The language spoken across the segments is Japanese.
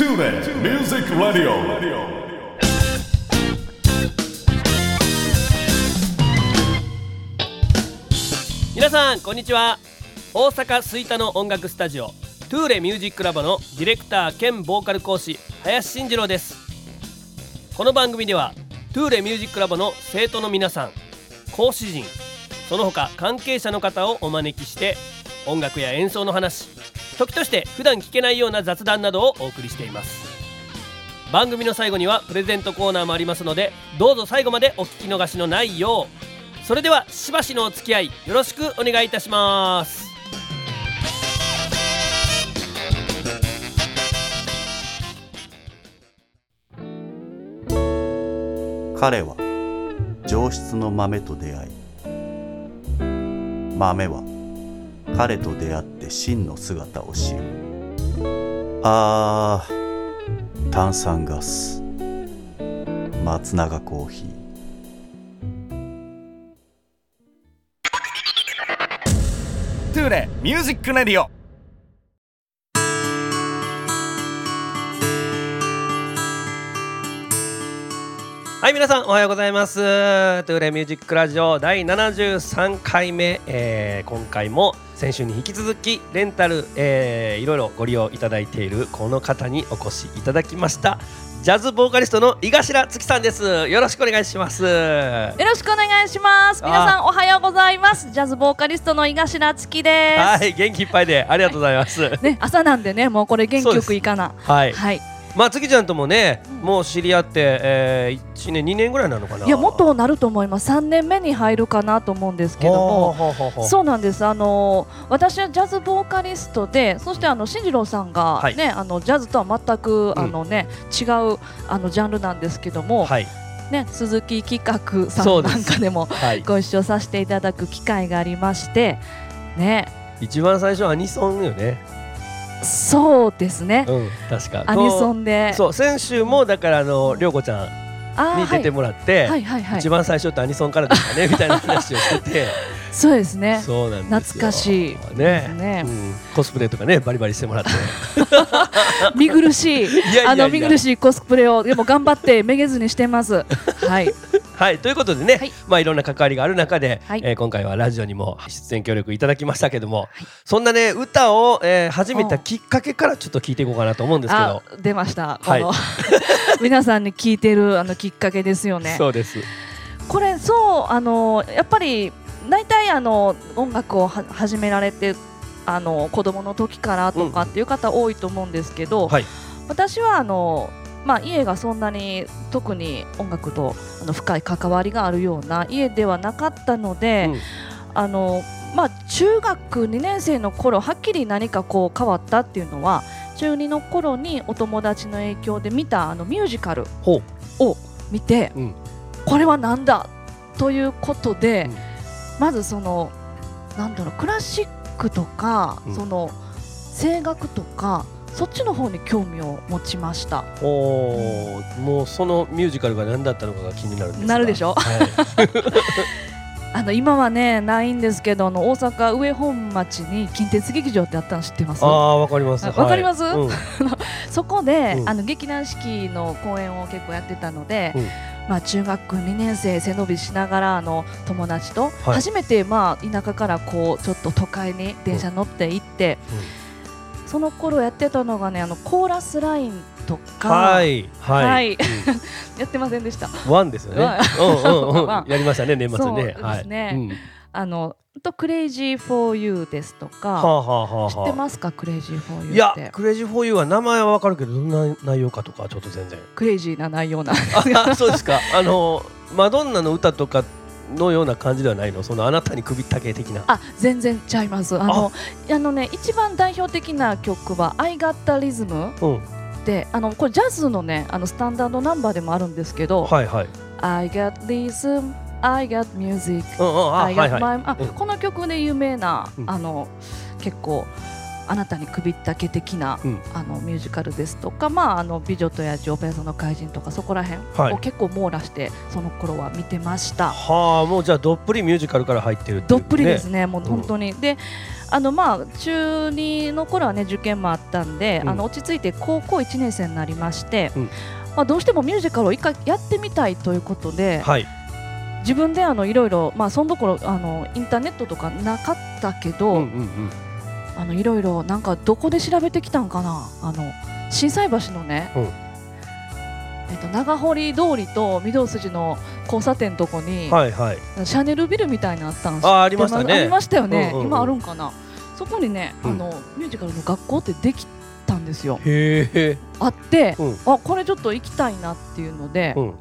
TuneIn Music Radio. 皆さんこんにちは。大阪吹田の音楽スタジオトゥーレミュージックラボのディレクター兼ボーカル講師林慎次郎です。この番組ではトゥーレミュージックラボの生徒の皆さん講師陣その他関係者の方をお招きして音楽や演奏の話時として普段聞けないような雑談などをお送りしています。番組の最後にはプレゼントコーナーもありますのでどうぞ最後までお聞き逃しのないようそれではしばしのお付き合いよろしくお願いいたします。彼は上質の豆と出会い豆は彼と出会って真の姿を知る。あー炭酸ガス。松永コーヒー。トゥーレ Music Radio。はい皆さんおはようございます。トゥーレミュージックラジオ第73回目、えー今回も先週に引き続きレンタル、えーいろいろご利用いただいているこの方にお越しいただきましたジャズボーカリストの井頭月さんですよろしくお願いしますはよろしくお願いします。皆さんおはようございます。ジャズボーカリストの井頭月です。い元気いっぱいでありがとうございますね、朝なんでね、もうこれ元気よくいかな。はいはい。まあ月ちゃんともねもう知り合って、えー、1年2年ぐらいなのかな？いや、もっとなると思います。3年目に入るかなと思うんですけども。そうなんです。あの私はジャズボーカリストで、そしてあの進次郎さんがはい。ね、あのジャズとは全く、うん。あのね違うあのジャンルなんですけども、はい。ね鈴木企画さんなんかでもはい。ご一緒させていただく機会がありまして、ね、一番最初はアニソンよねそうですね。うん確かアニソンンで、そう先週もだからあの涼子ちゃんに出てもらって、はいはいはい。一番最初ってアニソンからですかねみたいな話をしてて。そうですね。そうなん懐かしいね。ね。うん、コスプレとかねバリバリしてもらって。見苦しい。あの見苦しいコスプレをでも頑張ってめげずにしてます。はい。はい。ということでね、はい。まあいろんな関わりがある中で、はい。えー今回はラジオにも出演協力いただきましたけども、そんなね歌を、えー始めたきっかけからちょっと聞いていこうかなと思うんですけあど、出ました。はい。皆さんに聞いてるあのきっかけですよね。そうです。これそうあのやっぱり大体あの音楽をは始められてあの子供の時からとかっていう方多いと思うんですけど、はい。私はあのまあ、家がそんなに特に音楽とあの深い関わりがあるような家ではなかったので、うん。あのまあ、中学2年生の頃はっきり何かこう変わったっていうのは中2の頃にお友達の影響で見たあのミュージカルほを見て、うん。これはなんだということで、うん。まずそのなんだろうクラシックとか、うん。その声楽とかそっちの方に興味を持ちました。うおーもうそのミュージカルが何だったのかが気になるなるでしょ？はい。あの今はねないんですけどあの大阪上本町に近鉄劇場ってあったの知ってます？ああわかります。あわかります？はい。うん そこで、うん。あの劇団四季の公演を結構やってたので、うん。まあ、中学2年生背伸びしながらあの友達とはい。初めて、まあ、田舎からこうちょっと都会に電車乗って行って、その頃やってたのがねあの Chorus Line とか、はい。はい。はい。うん。やってませんでした。 One ですよね。うんうんやりましたね年末そうね。ですね。はい。うん。あのと Crazy for You ですとか、はあはあはあはあ。知ってますか？ Crazy for You いやーって Crazy for You は名前はわかるけどどんな内容かとかちょっと全然。クレイジーな内容なんですあそうですか。あのマドンナの歌とかのような感じではないの？そのあなたに首ったけ的な。あ全然ちゃいますあのあのね一番代表的な曲は「I Got the Rhythm うん。」であのこれジャズのねあのスタンダードナンバーでもあるんですけどはいはい。「I got rhythm I got music. I got はい。my、あうん。この曲で有名な、うん。あの結構あなたに首ったけ的な、うん。あのミュージカルですとか、まあ、あの美女と野獣オペラ座の怪人とかそこら辺はい。を結構網羅してその頃は見てました。はあもうじゃあどっぷりミュージカルから入ってるっていうね。どっぷりですね、もう本当に。であのまあ中2の頃はね受験もあったんで、うん。あの落ち着いて高校1年生になりまして、うん。まあ、どうしてもミュージカルを一回やってみたいということで、はい自分であのいろいろまあそのところあのインターネットとかなかったけど、うんうんうん。あのいろいろなんかどこで調べてきたんかな？あの心斎橋のね、うん。えっと長堀通りと御堂筋の交差点のとこに、はいはい。シャネルビルみたいなのあったんですあありましたね。ありましたよね、うんうんうん。今あるんかな？そこにね、うん。あのミュージカルの学校ってできたんですよ。へえあって、うん。あこれちょっと行きたいなっていうので、うん。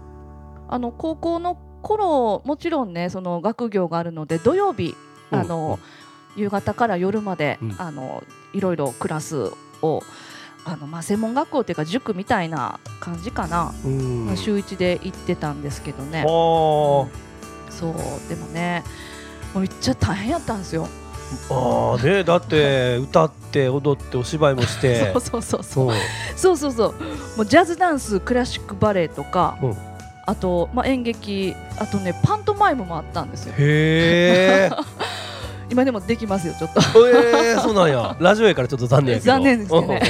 あの高校の頃もちろんねその学業があるので土曜日あの夕方から夜まで、うん、あのいろいろクラスをあのまあ専門学校というか塾みたいな感じかな、まあ、週一で行ってたんですけどね、うん、そうでもねもうめっちゃ大変やったんですよ。ああねだって 歌って踊ってお芝居もして。そうそうそうそう。そうそうそう。もうジャズダンスクラシックバレエとか、うあと、まあ、演劇あとねパントマイムもあったんですよ。へえ 今でもできますよちょっと。えー、そうなんや。ラジオやからちょっと残念やけど。残念ですね。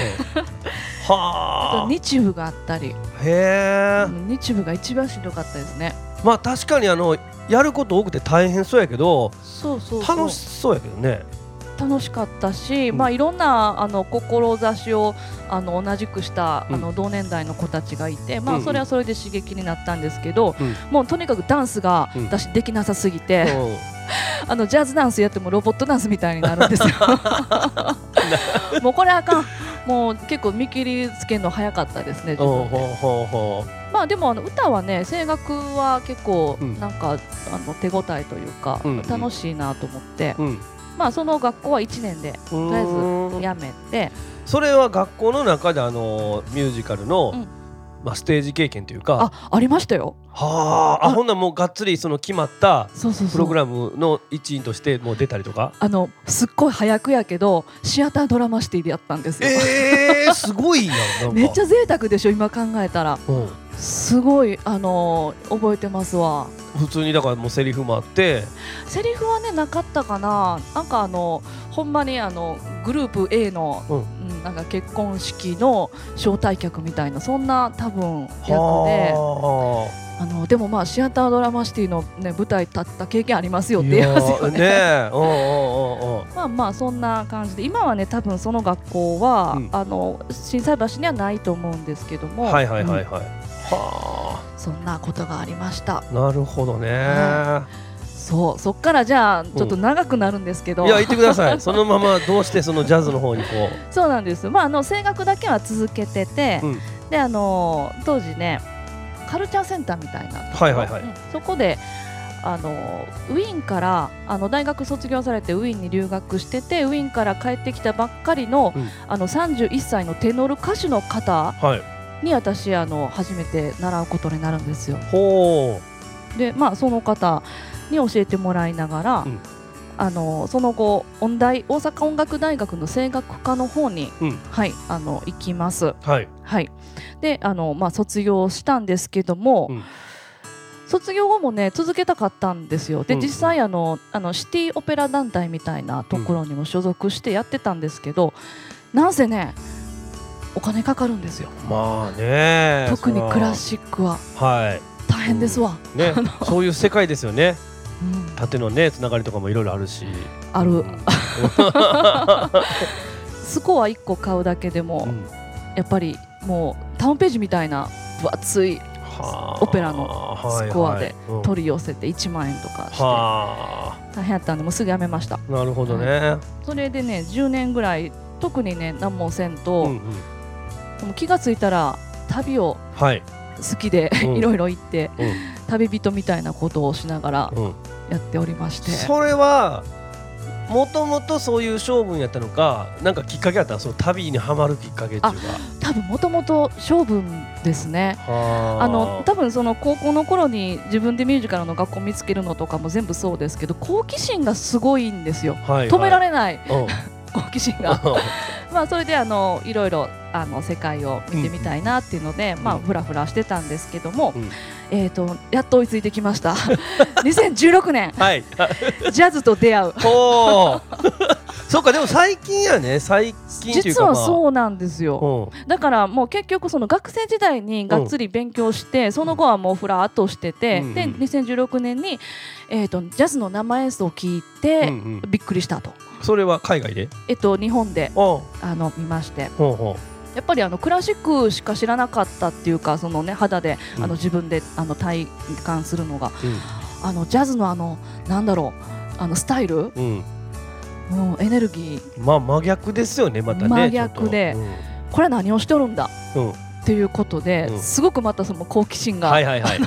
はあ。と日舞があったり、へえうん日舞が一番しんどかったですね。まあ確かにあのやること多くて大変そうやけどそうそう。楽しそうやけどね楽しかったし、うん。まあいろんなあの志をあの同じくした、うん。あの同年代の子たちがいて、まあそれはそれで刺激になったんですけど、うん。もうとにかくダンスがうん。私できなさすぎうて、んあのジャズダンスやってもロボットダンスみたいになるんですよ。もうこれあかん。もう結構見切りつけるの早かったですね。まあでもあの歌はね声楽は結構うん。なんか、あの手応えというか、楽しいなと思って、まあその学校は1年でとりりあえず辞めて、それは学校の中であのミュージカルの、うん。まあ、ステージ経験というか。あありましたよ。はあ。ああ。ほんならもうがっつりその決まった。プログラムの一員としてもう出たりとか？あのすっごい早くやけどシアタードラマシティでやったんですよ。えー、すごいやんなんか。めっちゃ贅沢でしょ今考えたら。うん。すごいあのー覚えてますわ普通にだからもうセリフもあって。セリフはねなかったかな。なんかあのほんまにあのグループ A の、うん。うんなんか結婚式の招待客みたいなそんな多分役で。はあ。のでもまあシアタードラマシティの、ね、舞台立った経験ありますよあって言いますよね。ね。まあまあそんな感じで。今はね多分その学校は、うん。あの心斎橋にはないと思うんですけども。はいはいはいうんはい、はそんなことがありました。あなるほどね、はそうそっからじゃあちょっと長くなるんですけど、いや言ってください。そのままどうしてそのジャズの方にこ そうなんです。まああの声楽だけは続けてて、うん。であの当時ねカルチャーセンターみたいなはいはいはい。うん。そこであのウィーンからあの大学卒業されてウィーンに留学しててウィーンから帰ってきたばっかりの,、うん。あの31歳のテノール歌手の方。うはいに私あの初めて習うことになるんですよ。ほでまあその方に教えてもらいながら、うん。あのその後音大大阪音楽大学の声楽科の方に、うん。はいあの行きます。うはい。はい、であの、まあ、卒業したんですけども、うん。卒業後もね続けたかったんですよ。で、うん。うん実際あのあのシティオペラ団体みたいなところにも所属してやってたんですけど、なんせねお金かかるんですよ。まあね。特にクラシシックは。大変ですわ、ねそういう世界ですよね。うん。縦のねつながりとかもいろいろあるし。ある、うん。スコア1個買うだけでも、うん。やっぱりもうタウンページみたいな分厚いはあ。オペラのスコアで取り寄せて1万円とかして。は大変やったんでもうすぐやめました。あなるほどね、それでね10年ぐらい特にね何もせんと、うんうんでも気がついたら旅をはい、好きでうん。いろいろ行ってうん。旅人みたいなことをしながらうん、やっておりまして。それはもともとそういう性分やったのかなんかきっかけあった？のその旅にはまるきっかけっていうか。多分もともと性分ですね。はあ。あの多分その高校の頃に自分でミュージカルの学校見つけるのとかも全部そうですけど好奇心がすごいんですよ。はいはい。止められない。うん好奇心が。まあそれであのいろいろあの世界を見てみたいなっていうので、まあうんふらふらしてたんですけども、うん。えっ、とやっと追いついてきました。2016年。はい。ジャズと出会う。そうかでも最近やね。最近実はそうなんですよ、うん。だからもう結局その学生時代にがっつり勉強して、その後はもうふらっとしてて、うんで2016年に、えー、とジャズの生演奏を聞いて、うんうん。びっくりしたと、それは海外で？えっと、日本であの見まして。ほうほやっぱりあのクラシックしか知らなかったっていうかその、ね、肌でうん。あの自分であの体感するのが。うあのジャズのあのなんだろうあのスタイル、うん、うん、うん、エネルギー。まあ真逆ですよねまたね真逆で。ちょっこれ何をしてるんだ？とうんうんっていうことで、うん。すごくまたその好奇心が、はいはいはい、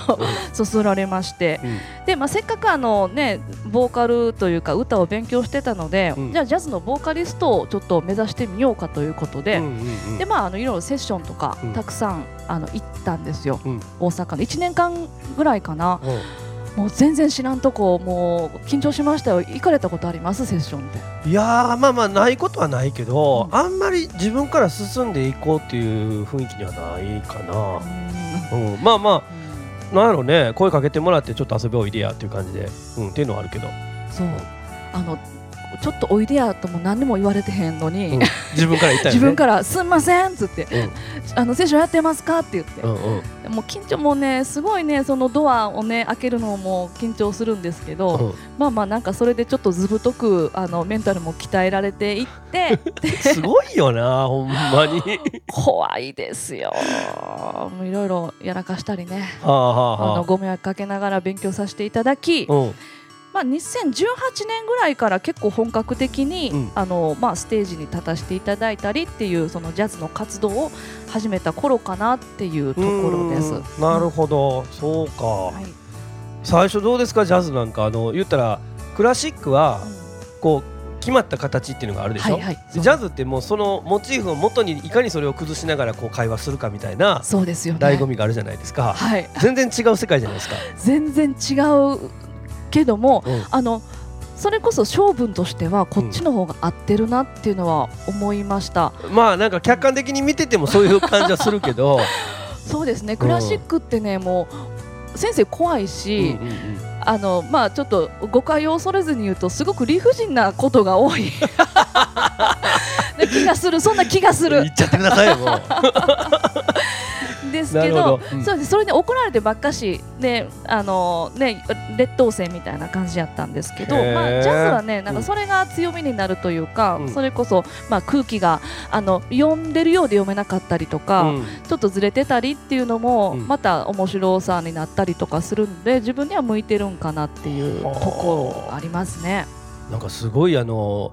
そそられまして。うん。で、まあ、せっかくあの、ね、ボーカルというか歌を勉強してたので、うん。じゃあジャズのボーカリストをちょっと目指してみようかということで、うんうんうん。でまあ、あのいろいろセッションとかうん。たくさん、あの行ったんですよ、うん。大阪の。1年間ぐらいかな。うんもう全然知らんとこもう緊張しましたよ。行かれたことあります？セッションって。いやーまあまあないことはないけど、うん。あんまり自分から進んでいこうっていう雰囲気にはないかな、うん、まあまあなんやろうね声かけてもらってちょっと遊びおいでやっていう感じで、うん、っていうのはあるけど、そう。あのちょっとおいでやとも何にも言われてへんのに、うん。自分から言ったよね。自分から「すんません」っつってうん「あのセッションやってますか?」って言って、うんうん。もう緊張もねすごいねそのドアをね開けるのも緊張するんですけど、うん。まあまあなんかそれでちょっとずぶとくあのメンタルも鍛えられていって すごいよなほんまに。怖いですよ。いろいろやらかしたりね。はあはああ。のはご迷惑かけながら勉強させていただき、あうんまあ、2018年ぐらいから結構本格的に、うん。あのまあ、ステージに立たせていただいたりっていうそのジャズの活動を始めた頃かなっていうところです。なるほど。そうか、はい。最初どうですか？ジャズなんか。あの言ったらクラシックはこう決まった形っていうのがあるでしょ、はいはい。でジャズってもうそのモチーフを元にいかにそれを崩しながらこう会話するかみたいなそうですよね。醍醐味があるじゃないですか、はい、全然違う世界じゃないですか、全然違うけども、うん。あのそれこそ性分としてはこっちの方が合ってるなっていうのは思いました、まあなんか客観的に見ててもそういう感じはするけど、そうですね。クラシックってねもう先生怖いうんし、うんうん。あのまあちょっと誤解を恐れずに言うとすごく理不尽なことが多い。な気がする。そんな気がする。言っちゃってくださいよ ですけどど。うん。そうです。それで怒られてばっかしであの、ね、劣等生みたいな感じやったんですけど、まあ、ジャズはねなんうん。かそれが強みになるというか、うん。それこそ、まあ、空気があの読んでるようで読めなかったりとか、うん。ちょっとずれてたりっていうのも、うん。また面白さになったりとかするんで自分には向いてるんかなっていうところがありますね。なんかすごいあの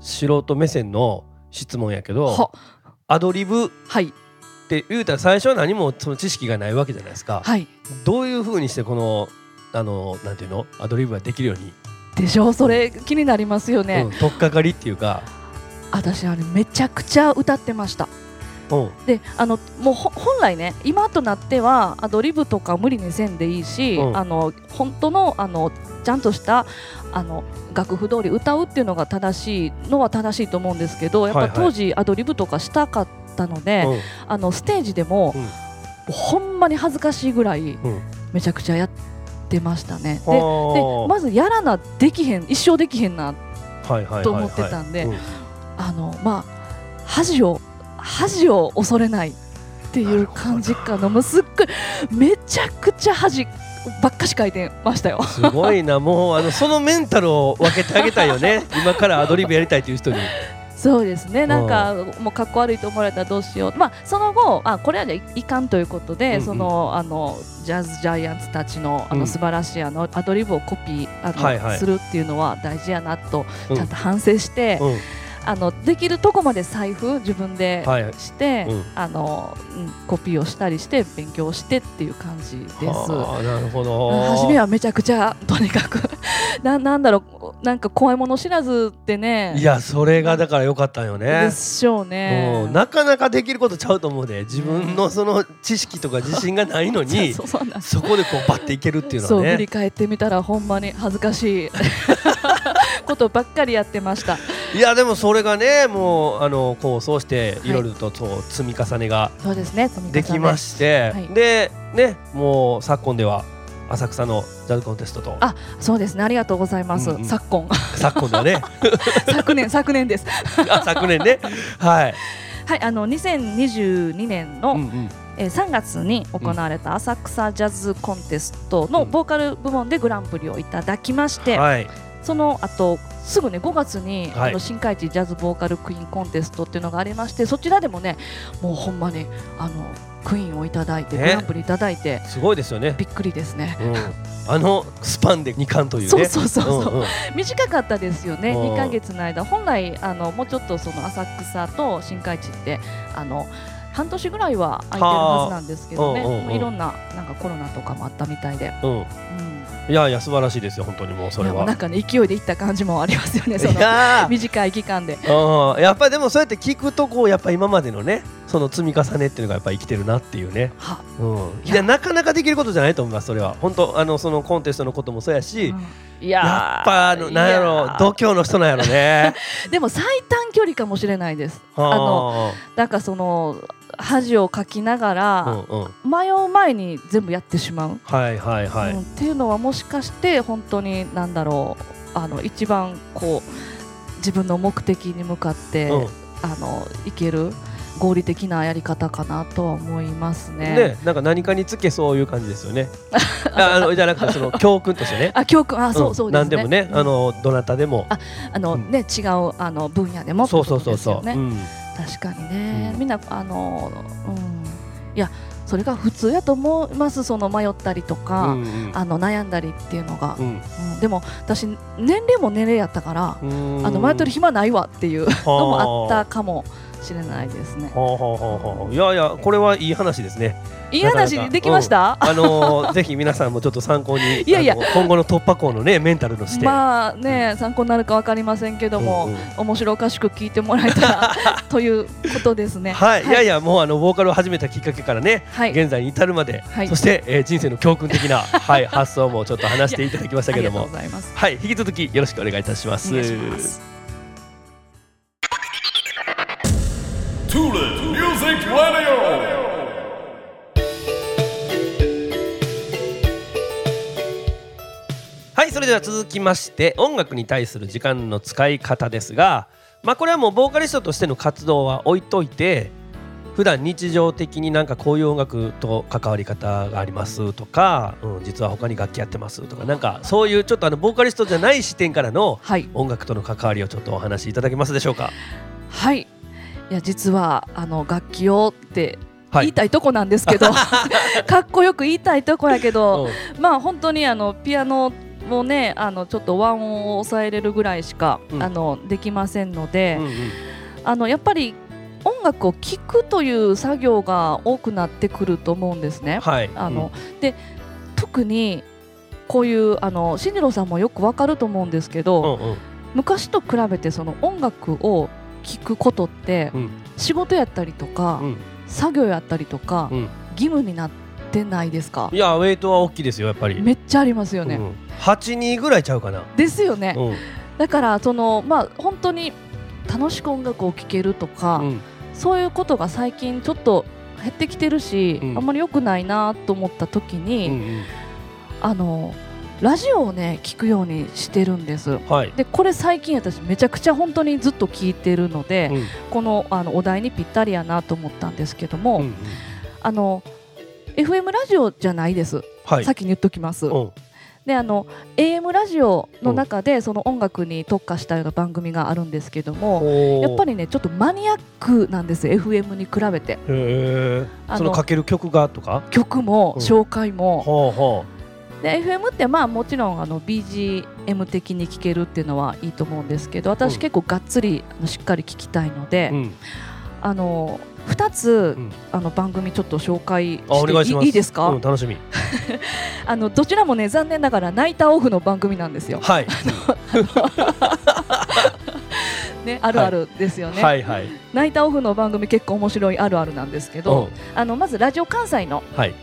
素人目線の質問やけどは。アドリブっはいて言うたら最初は何もその知識がないわけじゃないですか、はい。どういうふうにしてこのあのなんていうの？アドリブができるように、でしょう。それ気になりますよね、うん、取っかかりっていうか、私あれめちゃくちゃ歌ってました。う。んであのもうほ本来ね今となってはアドリブとか無理にせんでいいし、うん。あの本当のあのちゃんとしたあの楽譜通り歌うっていうのが正しいのは正しいと思うんですけどやっぱ当時アドリブとかしたかったので、うん。あのステージでも、うん。ほんまに恥ずかしいぐらいうん。めちゃくちゃやってましたね。でまずやらなできへん一生できへんなと思ってたんでうん。あのまあ恥を恥を恐れないっていう感じかな。もうすっごいめちゃくちゃ恥ばっかし書いてましたよ。すごいな。もうあのそのメンタルを分けてあげたいよね。今からアドリブやりたいという人にそうですね。なんかもうかっこ悪いと思われたらどうしよう。まあその後あこれはじゃあいかんということで、うんうん。そのあのジャズジャイアンツたちのあうん。の素晴らしいあのアドリブをコピーあの、はいはい。するっていうのは大事やなとうん。ちゃんと反省して、うんあのできるとこまで財布自分ではい。して、うん。あのうんコピーをしたりして勉強してっていう感じです。はあなるほど。初めはめちゃくちゃとにかく ななんだろうなんか怖いもの知らずってね。いやそれがだから良かったんよね。でしょうね。うん。なかなかできることちゃうと思うで自分のその知識とか自信がないのに そこでこうバッていけるっていうのはね。振り返ってみたらほんまに恥ずかしい。ことばっかりやってました。いやでもそれがねもうあのこうそうしていいろいろとそう積み重ねがそうできまして、はい。でねもう昨今では浅草のジャズコンテストと。あそうですねありがとうございます、うんうん。昨今。昨今ではね。昨年昨年です。あ昨年ね。はい、はいあの2022年の、うんうん。えー3月に行われた浅草ジャズコンテストのボーカル部門でグランプリをいただきまして、はい。その後すぐね5月に、はい。あの新海地ジャズボーカルクイーンコンテストっていうのがありましてそちらでもねもうほんまにあのクイーンをいただいて、ね。グランプリいただいてすごいですよね、びっくりですね。うん、あのスパンで2冠というね。そうそうそうそう、んん。短かったですよね、うん。2ヶ月の間、本来あのもうちょっとその浅草と新海地ってあの半年ぐらいは空いてるはずなんですけどね、はあ。うんうんうん。いろんななんかコロナとかもあったみたいで、うん。うん、いやいや素晴らしいですよ本当にもうそれは。なんかね勢いでいった感じもありますよね、そいの短い期間で。うんやっぱりでもそうやって聞くとこうやっぱ今までのねその積み重ねっていうのがやっぱ生きてるなっていうね、は。うん、いいややなかなかできることじゃないと思いますそれは。本当あのそのコンテストのこともそうやし、うん。いやーやっぱあのなんやろい度胸の人なんやろね。でも最短距離かもしれないです。あのなんかその恥をかきながあら、迷う前に全部やってしまう、はいはいはい、うんっていうのはもしかして本当になんだろうあの一番こう自分の目的に向かって、うん。あのいける合理的なやり方かなとは思いますね。ねなんか何かにつけそういう感じですよね。ああのじゃなくてその教訓としてね。あ教訓あそう、ん。そうですね。何でもね、あのどなたでも。ああの、うん。ね違うあの分野でもそうそうそうそう。うん確かにね、うん。みんなあの、うん、いやそれが普通やと思います。その迷ったりとか、うんうん。あの悩んだりっていうのが、うん。うん。でも私年齢も年齢やったから、うん。あの迷ってる暇ないわっていうは のもあったかもしれないですね。はあはあはあはあ。いやいやこれはいい話ですねいい話できました、あのー ぜひ皆さんもちょっと参考にいやいや。今後の突破口のねメンタルの視点、まあね参考になるかわかりませんけども、うんうん。面白おかしく聞いてもらえたら ということですね。はい、い、やいややもうあのボーカルを始めたきっかけからね、はい。現在に至るまで、はい。そして、えー人生の教訓的な、はい、発想もちょっと話していただきましたけども。ありがとうございます。はい。引き続きよろしくお願いいたします。お願いします。Tula Music Radio. はいそれでは続きまして音楽に対する時間の使い方ですがまあこれはもうボーカリストとしての活動は置いといて普段日常的になんかこういう音楽と関わり方がありますとか、うん、実は他に楽器やってますとかなんかそういうちょっとあのボーカリストじゃない視点からのはい音楽との関わりをちょっとお話しいただけますでしょうか？はい。いや実はあの楽器をってはい。言いたいとこなんですけど、かっこよく言いたいとこやけど、うんまあ本当にあのピアノもねあのちょっと和音を抑えれるぐらいしか、うん。あのできませんので、うんうん。あのやっぱり音楽を聴くという作業が多くなってくると思うんですね。はい。あの、で特にこういうあの進次郎さんもよくわかると思うんですけど、うんうん。昔と比べてその音楽を聴くことって、うん。仕事やったりとか、うん。作業やったりとか、うん。義務になってないですか？いやウェイトは大きいですよやっぱり。めっちゃありますよね、うん、8人ぐらいちゃうかな。ですよね、うん。だからそのまあ本当に楽しく音楽を聴けるとか、うん。そういうことが最近ちょっと減ってきてるし、うん。あんまり良くないなと思った時うに、ん。あのラジオをね聞くようにしてるんです。うん、はい。でこれ最近私めちゃくちゃ本当にずっと聞いてるので、うん。このあのお題にぴったりやなと思ったんですけども、うん。あの FM ラジオじゃないです、はい。先に言っときます、うん。であの AM ラジオの中でその音楽に特化したような番組があるんですけども、やっぱりりねちょっとマニアックなんです FM に比べて。そのかける曲がとか？曲もうん。紹介も、ほうほで FM ってまあもちろんあの BGM 的に聴けるっていうのはいいと思うんですけど私うん。結構がっつりしっかり聴きたいので、ううん。あの2つ、うん。あの番組ちょっと紹介していいいですか、うん、楽しみ。あのどちらもね残念ながらナイターオフの番組なんですよ。はい。ねあるあるですよね。はいはい。ナイターオフの番組結構面白いあるあるなんですけど、うん。あのまずラジオ関西のはい。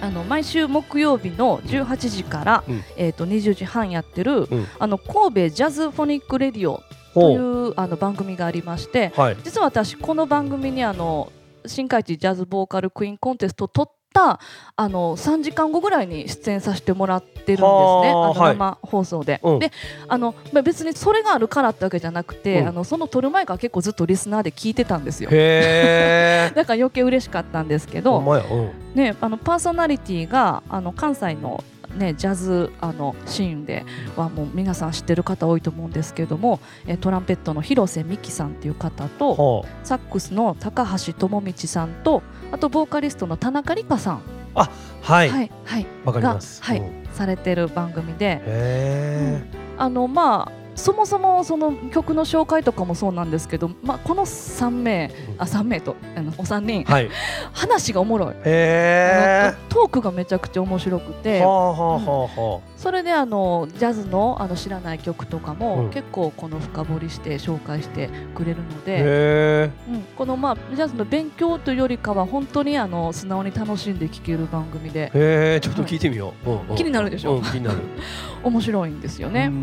あの毎週木曜日の18時から、うん。えっ、と20時半やってる、うん。あの神戸 Jazzphonic Radioといほううあの番組がありまして、はい。実は私この番組にあの新海地ジャズボーカルクイーンコンテストを取ったあの3時間後ぐらいに出演させてもらってるんですね。はあの生放送で。うん。であの、まあ、別にそれがあるからってわけじゃなくて、うん。あのその撮る前から結構ずっとリスナーで聞いてたんですよ。だ から余計嬉しかったんですけど、うん。ね、あのパーソナリティがあの関西の、ね、ジャズあのシーンではもう皆さん知ってる方多いと思うんですけどもえトランペットの広瀬美樹さんっていう方とほサックスの高橋智道さんとあとボーカリストの田中理香さん、うはい。はいはい、がはいう。んされてる番組で。へあのまあそもそもその曲の紹介とかもそうなんですけど、まあ、この3名あ3名とあのお三人えはい。話がおもろい。へえあのトークがめちゃくちゃ面白くてはあはあはあはそれであのジャズのあの知らない曲とかも、うん。結構この深掘りして紹介してくれるのあで、へえうん、このまあジャズの勉強というよりかは本当にあの素直に楽しんで聴ける番組で。へえちょっと聞いてみよう、うんうん。気になるでしょ。うん気になる。面白いんですようね。うん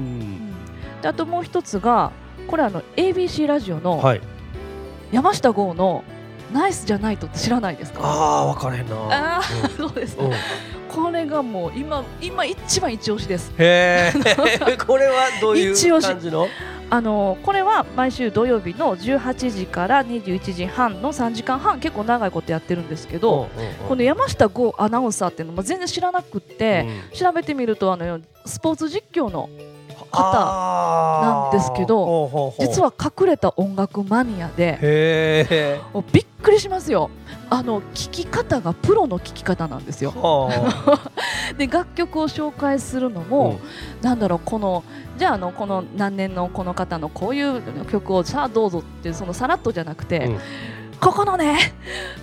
んであともう一つがこれあの ABC ラジオのはい。山下剛の「ナイスじゃないと」って知らないですか？ああ分からへんな。あーそうですうんうん。これがもう今今一番一押しです。へえ これはどういう感じの？あのこれは毎週土曜日の18時から21時半の3時間半結構長いことやってるんですけど、うんうんうん。この山下剛アナウンサーっていうのも全然知らなくって、うん。調べてみるとあのスポーツ実況のあーなんですけど実は隠れた音楽マニアでびっくりしますよ。あの聴き方がプロの聴き方なんですよ。は で楽曲を紹介するのあも、なんだろうこのじゃああのこの何年のこの方のこういう曲をさあどうぞってそのさらっとじゃなくて、うんここのね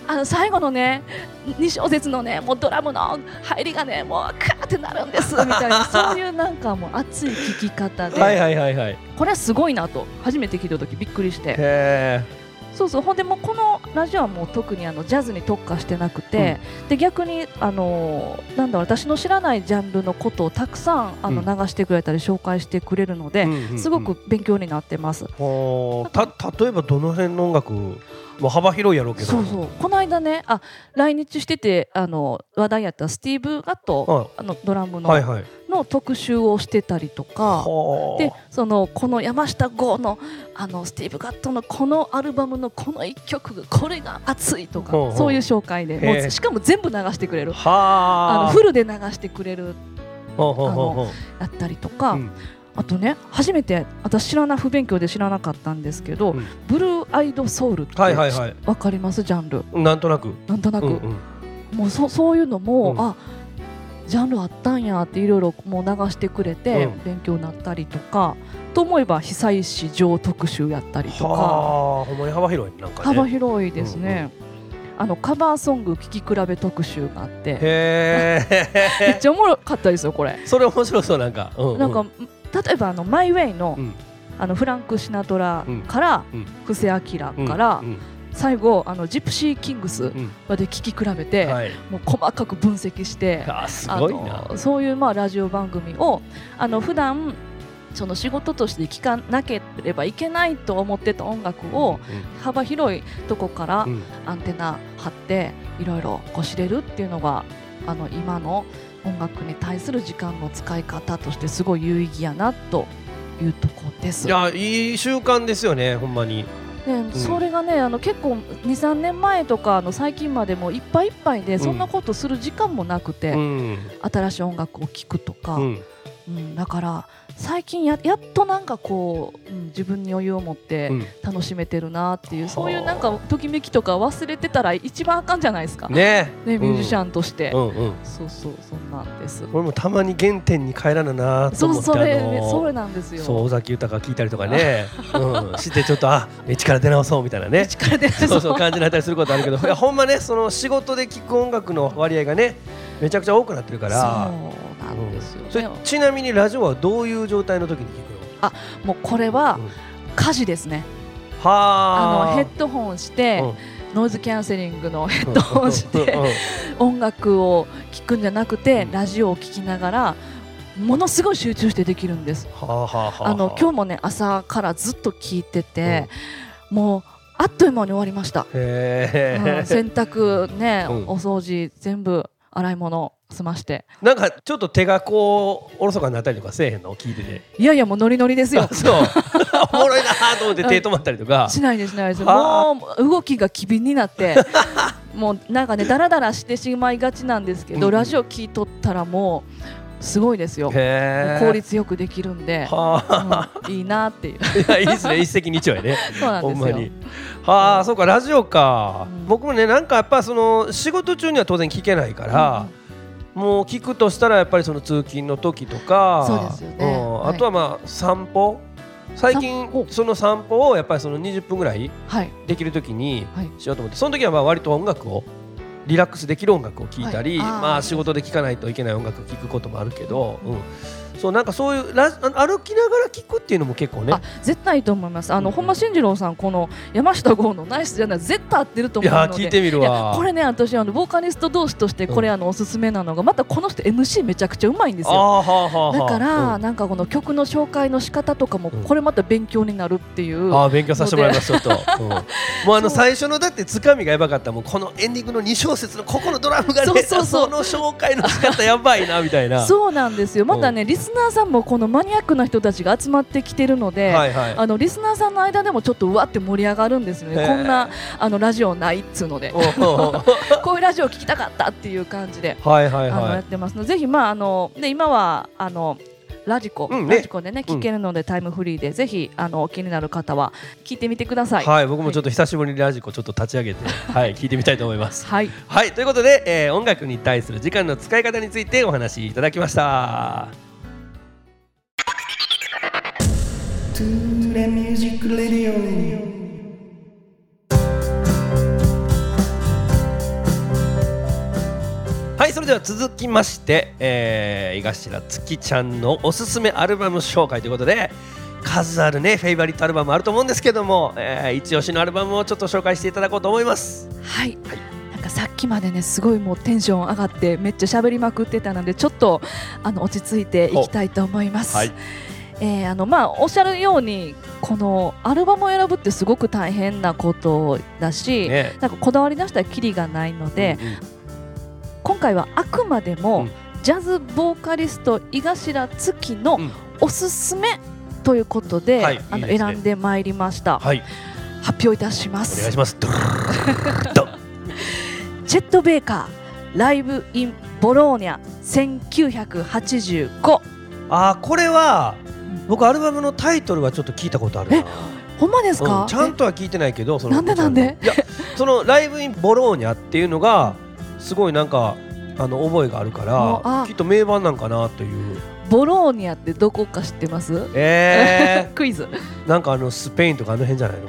あの最後のね2小節のねもうドラムの入りがねもうカーってなるんです みたいなそういうなんかもう熱い聴き方で、はいはいはいはい。これはすごいなと初めて聞いた時びっくりして。へそうそう。ほんでもうこのラジオはもう特にあのジャズに特化してなくて、で逆にあのーなんだろう私の知らないジャンルのことをたくさんあのうん流してくれたり紹介してくれるので、えすごく勉強になってます。ほうた例えばどの辺の音楽もう幅広いやろうけど。そうそう。この間ねあ来日しててあの話題やったスティーブ・ガット、はあのドラムの,、はいはいの特集をしてたりとか。はあでそのこの山下剛のあのスティーブ・ガットのこのアルバムのこの一曲がこれが熱いとかそういう紹介でもうしかも全部流してくれる。あはあ。のフルで流してくれるほうほうほう。ほうだったりとか、うん。あとね初めて私知らない不勉強で知らなかったんですけど、うん。ブルーアイドソウルって、はいはいはい。わかります？ジャンル。なんとなく。なんとなく、うんうん。もうそそういうのも、うん。あジャンルあったんやっていろいろもう流してくれて、うん。勉強になったりとかと思えば被災市上特集やったりとか。はあほんまに幅広いなんかね。幅広いですね、あのカバーソング聴き比べ特集があって。へ めっえちゃおもろかったですよこれ。それ面白そうなんか。ううなんか例えばあのマイウェイの,、うん。あのフランク・シナトラから、うん。布施明から、うん最後あのジプシー・キングスうん。まで聴き比べて、はい。もう細かく分析してあそういうまあラジオ番組をあの普段その仕事として聞かなければいけないと思ってた音楽を幅広いとこからうん。うんアンテナ張っていろいろ知れるっていうのがあの今の音楽に対する時間の使い方としてすごい有意義やなというとこです。いやいい習慣ですよねほんまにね、それがねあの結構23年前とかあの最近までもいっぱいいっぱいでそんなことする時間もなくて、うん。新しい音楽を聴くとか、うんうん、だから最近ややっとなんかこう、うん、自分に余裕を持ってうん。楽しめてるなっていう、はあ。そういうなんかときめきとか忘れてたら一番あかんじゃないですか、ね。ね、ミュージシンャンとして、うんうん。そうそうそんなんです。俺もたまに原点に帰らななとそう思ってそれ、あのね、それなんですよ。そう尾崎豊聞いたりとかね、うん、してちょっとあ力出直そうみたいなね。力でそうそう感じになったりすることあるけど。いやほんまねその仕事で聴く音楽の割合がねめちゃくちゃ多くなってるかそうらなんですよ、ちなみにラジオはどういう状態の時に聞くの？もうこれはうん。家事ですね。はあ。あのヘッドホンして、うん。ノイズキャンセリングのヘッドホンしてうん。うん。音楽を聴くんじゃなくてうん。ラジオを聴きながらものすごい集中してできるんです。はあはあはああ。の今日もね朝からずっと聞いてて、もうあっという間に終わりました、へえ。うん。洗濯ね、うん。お掃除全部洗い物済まして。なんかちょっと手がこうおろそかになったりとかせえへんの？聞いてて。いやいやもうノリノリですよ。あそう。おもろいなと思って手止まったりとか。しないですしないです。はあ。もう動きが機敏になって。もうなんかねダラダラしてしまいがちなんですけど、うん。ラジオ聞いとったらもうすごいですよ。効率よくできるんで、はあ。うん。いいなっていう。いやいいですね。一石二鳥やね。そうなんですよ。ほんまに。はあそうかラジオか、うん。僕もねなんかやっぱその仕事中には当然聞けないから、もう聞くとしたらやっぱりその通勤の時とかそうですよね。はい。んあとはまあ散歩。最近その散歩をやっぱりその20分ぐらいはい。できる時にはい。しようと思ってその時はまあ割と音楽をリラックスできる音楽を聴いたり、はい。まあ仕事で聴かないといけない音楽を聴くこともあるけど、うんそうなんかそういうラあ歩きながら聴くっていうのも結構ね。あ絶対いいと思います。あの、うん。本間進次郎さんこの山下剛のナイスじゃない絶対合ってると思うので。いや聞いてみるわ。これね私あのボーカリスト同士としてこれうんあのおすすめなのがまたこの人 MC めちゃくちゃうまいんですよ。はあはあはあだから、うん。なんかこの曲の紹介の仕方とかもうん。これまた勉強になるっていう、あー勉強させてもらいますちょっと、うん。もうあのそう。最初のだってつかみがやばかった。もんこのエンディングの2小節のここのドラムがねそうそうそう。の紹介の仕方やばいなみたいな。そうなんですよ。またね、リスナーさんもこのマニアックな人たちが集まってきてるので、はいはい。あのリスナーさんの間でもちょっとうわって盛り上がるんですよねこんなあのラジオないっつうので。こういうラジオ聞きたかったっていう感じで、はいはいあのはいやってますのでぜひまああので今はあのラジコ、うんね。ラジコでね聞けるので、タイムフリーでぜひあの気になる方は聞いてみてください。はい僕もちょっと久しぶりにラジコちょっと立ち上げて はい聞いてみたいと思います。はい、はいということで、えー音楽に対する時間の使い方についてお話しいただきましたはいそれでは続きまして、えー、井頭月ちゃんのおすすめアルバム紹介ということで数あるねフェイバリットアルバムあると思うんですけども、えー、一押しのアルバムをちょっと紹介していただこうと思います。はい、はい。なんかさっきまでねすごいもうテンション上がってめっちゃ喋りまくってたのでちょっとあの落ち着いていきたいと思います。はいえーあのまあおっしゃるようにこのアルバムを選ぶってすごく大変なことだし、ね。なんかこだわり出したらキリがないので、うんうん。今回はあくまでも、うん。ジャズボーカリスト井頭月のうん。おすすめということで、はい。あの選んでまいりました。はい。発表いたします。お願いします。ドゥルルルルルドンチェット・ベイカーライブ・イン・ボローニャ1985あーこれは僕アルバムのタイトルはちょっと聞いたことあるな。えほんまですか、うんちゃんとは聞いてないけどそのなんでなんで？いやそのライブインボローニャっていうのがすごいなんかあの覚えがあるからきっと名盤なんかなという。えボローニャってどこか知ってます？え クイズ。ー、なんかあのスペインとかあの辺じゃないの？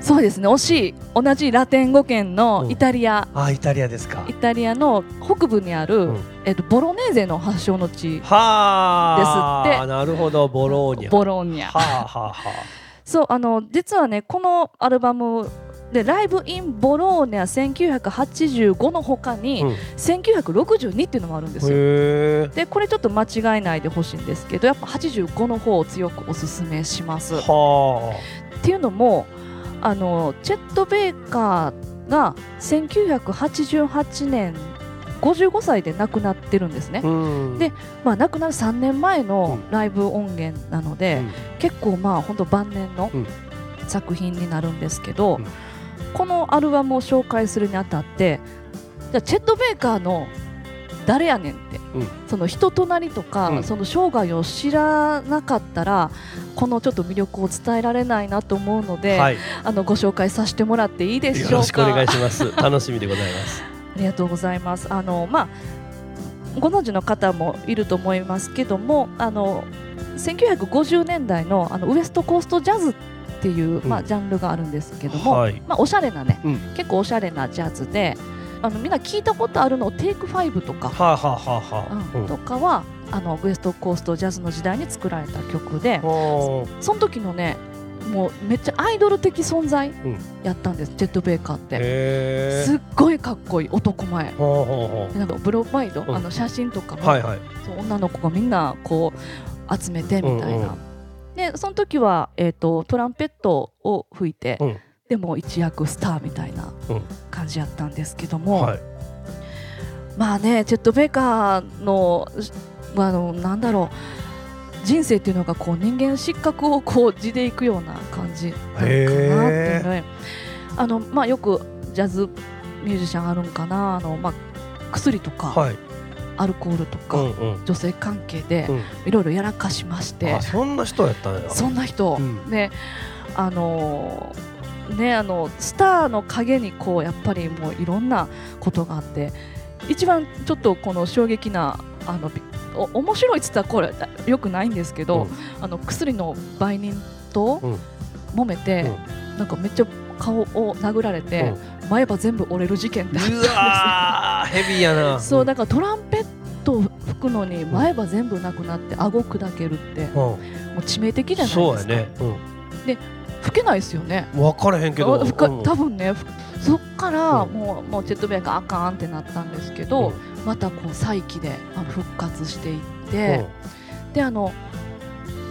そうですね。惜しい。同じラテン語圏のイタリア、あーイタリアですか。イタリアの北部にある、うん。えっと、ボロネーゼの発祥の地はあ。ですって。なるほど。ボローニャ。ボローニャ。はあはあはそうあの実はねこのアルバムでライブ・イン・ボローニャ1985の他に、うん。1962っていうのもあるんですよ。へでこれちょっと間違えないでほしいんですけどやっぱ85の方を強くおすすめします。えっはていうのもあのチェット・ベイカーが1988年55歳で亡くなってるんですね。あ、うん。でまあ、亡くなる3年前のうん。ライブ音源なので、うん。結構まあ本当晩年のうん。作品になるんですけど、うん。このアルバムを紹介するにあたってじゃあチェット・ベイカーの誰やねんって、うん。その人となりとか、うん。その生涯を知らなかったらこのちょっと魅力を伝えられないなと思うので、はい。あのご紹介させてもらっていいでしょうか？よろしくお願いします。楽しみでございます。ありがとうございます。あのまあご存知の方もいると思いますけども、あの1950年代のあのウエストコーストジャズっていう、うん。まあジャンルがあるんですけども、はい。まあおしゃれなね、うん。結構おしゃれなジャズで、あのみんな聞いたことあるのテイクファイブとか、はあはあはあはあ。うん。とかはあのウエストコーストジャズの時代に作られた曲で、ほその時のね。もうめっちゃアイドル的存在ん。やったんです、ジェット・ベイカーって。すっごいかっこいい男前。なんかブロマイド、うん。あの写真とかも、うはいはい。女の子がみんなこう集めてみたいな、うんうんでその時は、えー、とトランペットを吹いて、うん。でも一躍スターみたいなうん。感じやったんですけども、はい。まあねチェット・ベイカーのあのなんだろう。人生っていうのがこう人間失格をこう地でいくような感じなのかなっていうので。あの、まあ、よくジャズミュージシャンあるんかな。あの、まあ、薬とか、はい。アルコールとか、うんうん。女性関係でうん。いろいろやらかしまして、あそんな人やったんや。そんな人、うん。ねあのーねあのスターの陰にこうやっぱりもういろんなことがあって一番ちょっとこの衝撃なあのびお面白いっつったらこれよくないんですけど、うん。あの薬の売人とうん。揉めて、なんかめっちゃ顔を殴られて、前歯全部折れる事件ってあったんうですよ。わーヘビーやな。そうだからトランペットを吹くのに前歯全部なくなって顎砕けるってうん。もう致命的じゃないですか。そうやね。吹けないですよね。うん分からへんけど。うん。多分ねふそっからうん。もうもうチェットベイカーあかんってなったんですけど、またこう再起であの復活していって、であの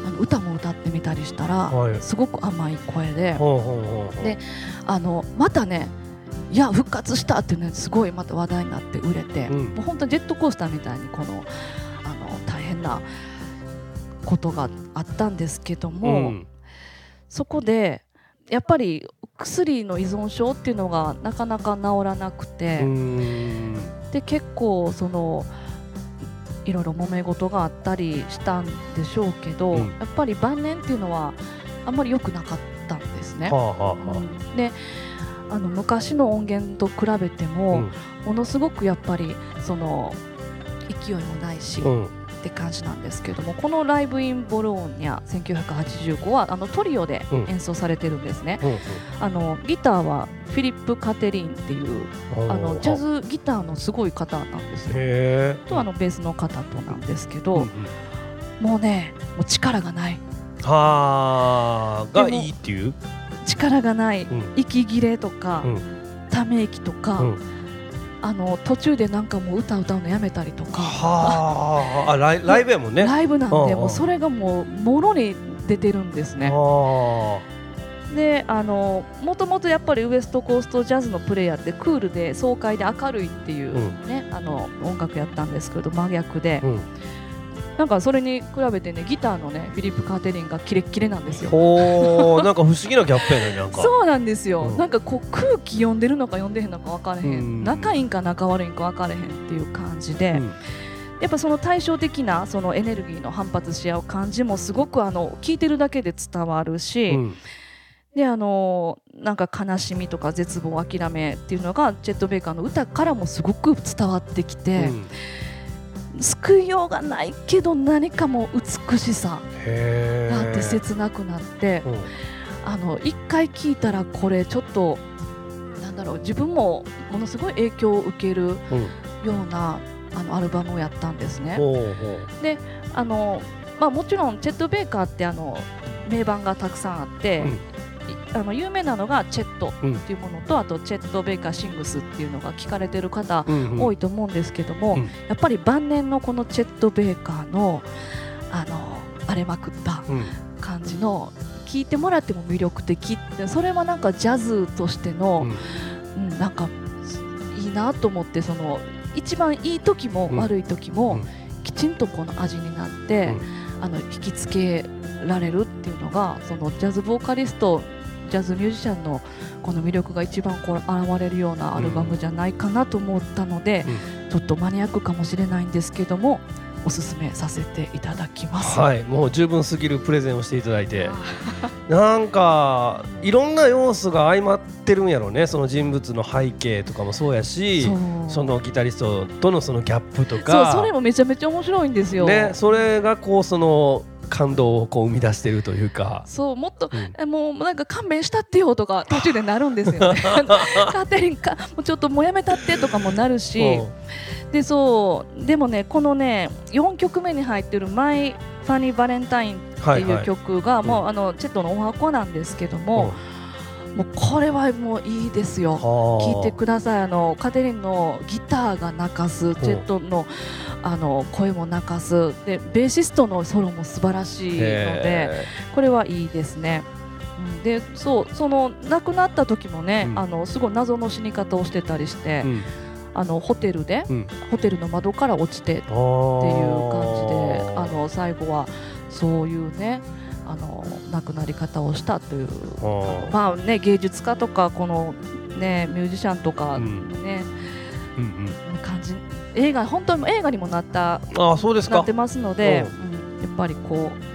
あの歌も歌ってみたりしたら、はい。すごく甘い声で、であのまたねいや復活したってねすごいまた話題になって売れて、うん。もう本当にジェットコースターみたいにこのあの大変なことがあったんですけども、うん。そこでやっぱり薬の依存症っていうのがなかなか治らなくて、で結構そのいろいろ揉め事があったりしたんでしょうけど、うん。やっぱり晩年っていうのはあんまり良くなかったんですね。はあはあはうん。であの昔の音源と比べてあも、ものすごくやっぱりその勢いもないし、うんうんって感じなんですけどもこの「ライブ・イン・ボローニャ1985は」あのトリオでうん演奏されてるんですね、うんあのギターはフィリップ・カテリンっていううんあのジャズギターのすごい方なんですよ。とあのベースの方となんですけど、うんうん。もうねもう力がない。はあがいいっていう？力がない、うん。息切れとか、うん。ため息とか、うんあの途中でなんかもう歌歌うのやめたりとか、はああライライブやもんね。ライブなんで、うん。うんもうそれがもうもろに出てるんですね。はであのもともとやっぱりウエストコーストジャズのプレイヤーってクールで爽快で明るいっていう、うん。ねあの音楽やったんですけど真逆で、あうんなんかそれに比べてねギターのねフィリップ・カーテリンがキレッキレなんですよ。ほうなんか不思議なギャップやねなんか。そうなんですよ、うん。なんかこう空気読んでるのか読んでへんのか分からへん、うん。仲いいんか仲悪いんか分からへんっていう感じで、うん。やっぱその対照的なそのエネルギーの反発し合う感じもすごくあの聞いてるだけで伝わるし、うん。であのなんか悲しみとか絶望諦めっていうのがチェット・ベイカーの歌からもすごく伝わってきて、救いようがないけど何かもう美しさ。があって切なくなって、うん。あの一回聞いたらこれちょっとなんだろう自分もものすごい影響を受けるようん。うなあのアルバムをやったんですね。ほうほあのまあ、もちろんチェット・ベイカーってあの名盤がたくさんあって、あの有名なのがチェットうん。っていうものと、あとチェット・ベイカー・シングスっていうのが聞かれてる方ううんうん。多いと思うんですけども、うん。やっぱり晩年のこのチェット・ベイカーのあの荒れまくったうん。感じの聞いてもらっても魅力的ってそれはなんかジャズとしての、うん。うんなんかいいなと思ってその一番いい時もうん。悪い時も、うん。きちんとこの味になって、あの引きつけられるっていうのがそのジャズボーカリストジャズミュージシャンのこの魅力が一番こう現れるようなアルバムじゃないかなと思ったので、ちょっとマニアックかもしれないんですけどもおすすめさせていただきます。はい。もう十分すぎるプレゼンをしていただいて。なんかいろんな要素が相まってるんやろね。その人物の背景とかもそうやしそのギタリストとのそのギャップとそうかそれもめちゃめちゃ面白いんですよ。ね、それがこうその感動をこう生み出してるというか。そうもっと、うん。えもうなんか勘弁したってよとか 途中でなるんですよ。ねカーテリンかもうちょっともうやめたってとかもなるし、う。んでそうでもねこのね4曲目に入ってる「マイ・ファニー・バレンタイン」ってはいはい。いう曲が、うん。もうあのチェットのお箱なんですけども、もうこれはもういいですよ。聞聞いてください。あのカテリンのギターが泣かすチェットのあの声も泣かす。でベーシストのソロも素晴らしいのでこれはいいですね。うん。でそうその亡くなった時もね、うん。あのすごい謎の死に方をしてたりして、うん。あのホテルで、うん。ホテルの窓から落ちてっていう感じであの最後はそういうねあの亡くなり方をしたという。のまあね芸術家とかこのねミュージシャンとかうん。ね、うんうん。感じ。映画本当に映画にもなったああそうですか。なってますので、うん。やっぱりこう